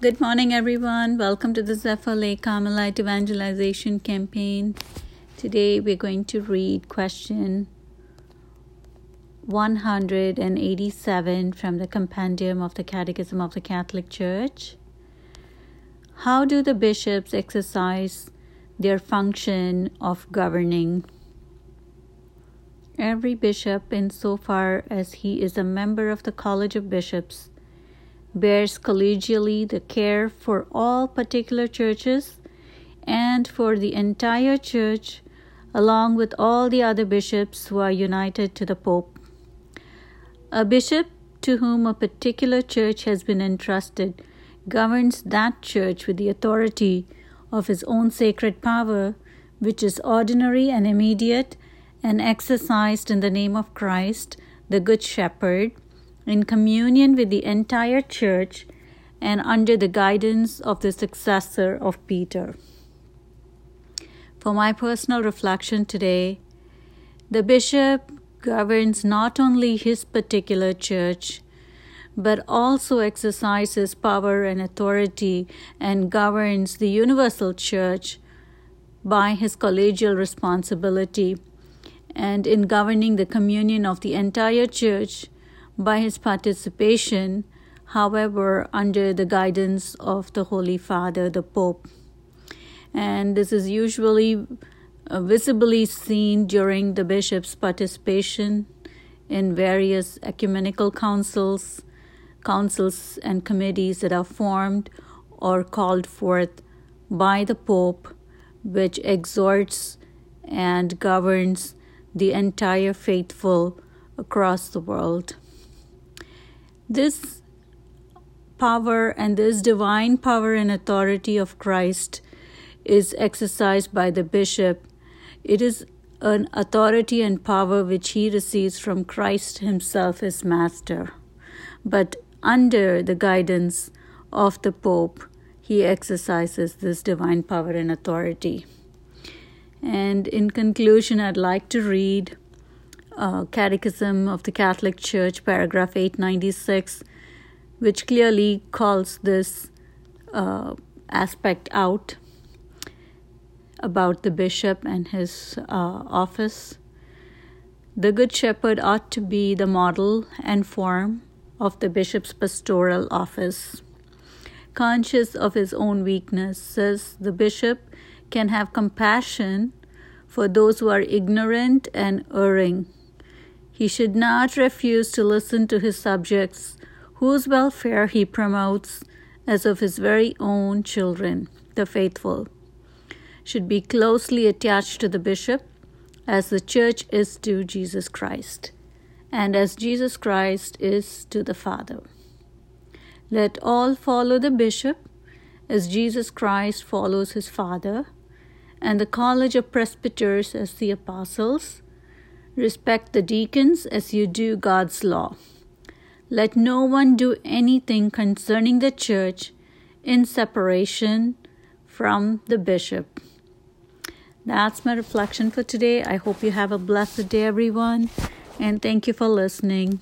Good morning, everyone. Welcome to the Zephyr Lake Carmelite Evangelization Campaign. Today we're going to read question 187 from the Compendium of the Catechism of the Catholic Church. How do the bishops exercise their function of governing? Every bishop, insofar as he is a member of the College of Bishops, bears collegially the care for all particular churches and for the entire church, along with all the other bishops who are united to the Pope. A bishop to whom a particular church has been entrusted governs that church with the authority of his own sacred power, which is ordinary and immediate and exercised in the name of Christ, the Good Shepherd in communion with the entire church and under the guidance of the successor of Peter. For my personal reflection today, the bishop governs not only his particular church, but also exercises power and authority and governs the universal church by his collegial responsibility and in governing the communion of the entire church by his participation, however, under the guidance of the Holy Father, the Pope. And this is usually uh, visibly seen during the bishop's participation in various ecumenical councils, councils and committees that are formed or called forth by the Pope, which exhorts and governs the entire faithful across the world. This power and this divine power and authority of Christ is exercised by the bishop. It is an authority and power which he receives from Christ himself as master. But under the guidance of the Pope, he exercises this divine power and authority. And in conclusion, I'd like to read uh, Catechism of the Catholic Church, paragraph 896, which clearly calls this uh, aspect out about the bishop and his uh, office. The Good Shepherd ought to be the model and form of the bishop's pastoral office. Conscious of his own weaknesses, the bishop can have compassion for those who are ignorant and erring he should not refuse to listen to his subjects, whose welfare he promotes as of his very own children, the faithful. Should be closely attached to the bishop, as the church is to Jesus Christ, and as Jesus Christ is to the Father. Let all follow the bishop, as Jesus Christ follows his Father, and the college of presbyters as the apostles Respect the deacons as you do God's law. Let no one do anything concerning the church in separation from the bishop. That's my reflection for today. I hope you have a blessed day, everyone, and thank you for listening.